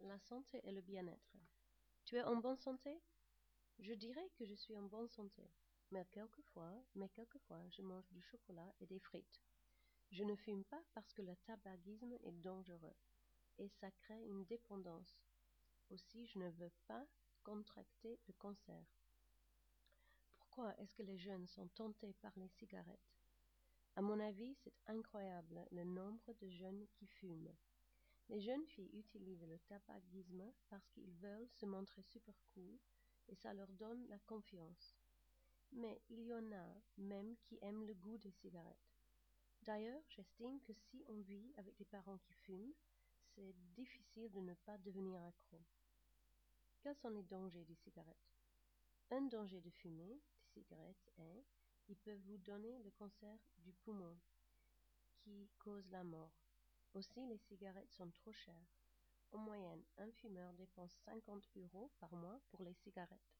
la santé et le bien-être. Tu es en bonne santé? Je dirai que je suis en bonne santé mais quelquefois mais quelquefois je mange du chocolat et des frites. Je ne fume pas parce que le tabagisme est dangereux et ça crée une dépendance. Aussi je ne veux pas contracter le cancer. Pourquoi est-ce que les jeunes sont tentés par les cigarettes? A mon avis c'est incroyable le nombre de jeunes qui fument les jeunes filles utilisent le tabagisme parce qu'elles veulent se montrer super cool et ça leur donne la confiance. Mais il y en a même qui aiment le goût des cigarettes. D'ailleurs j'estime que si on vit avec des parents qui fument c'est difficile de ne pas devenir accro. Quels sont les dangers des cigarettes? Un danger de fumer des cigarettes est ils peuvent vous donner le cancer du poumon qui cause la mort aussi les cigarettes sont trop chères. En moyenne un fumeur dépense cinquante euros par mois pour les cigarettes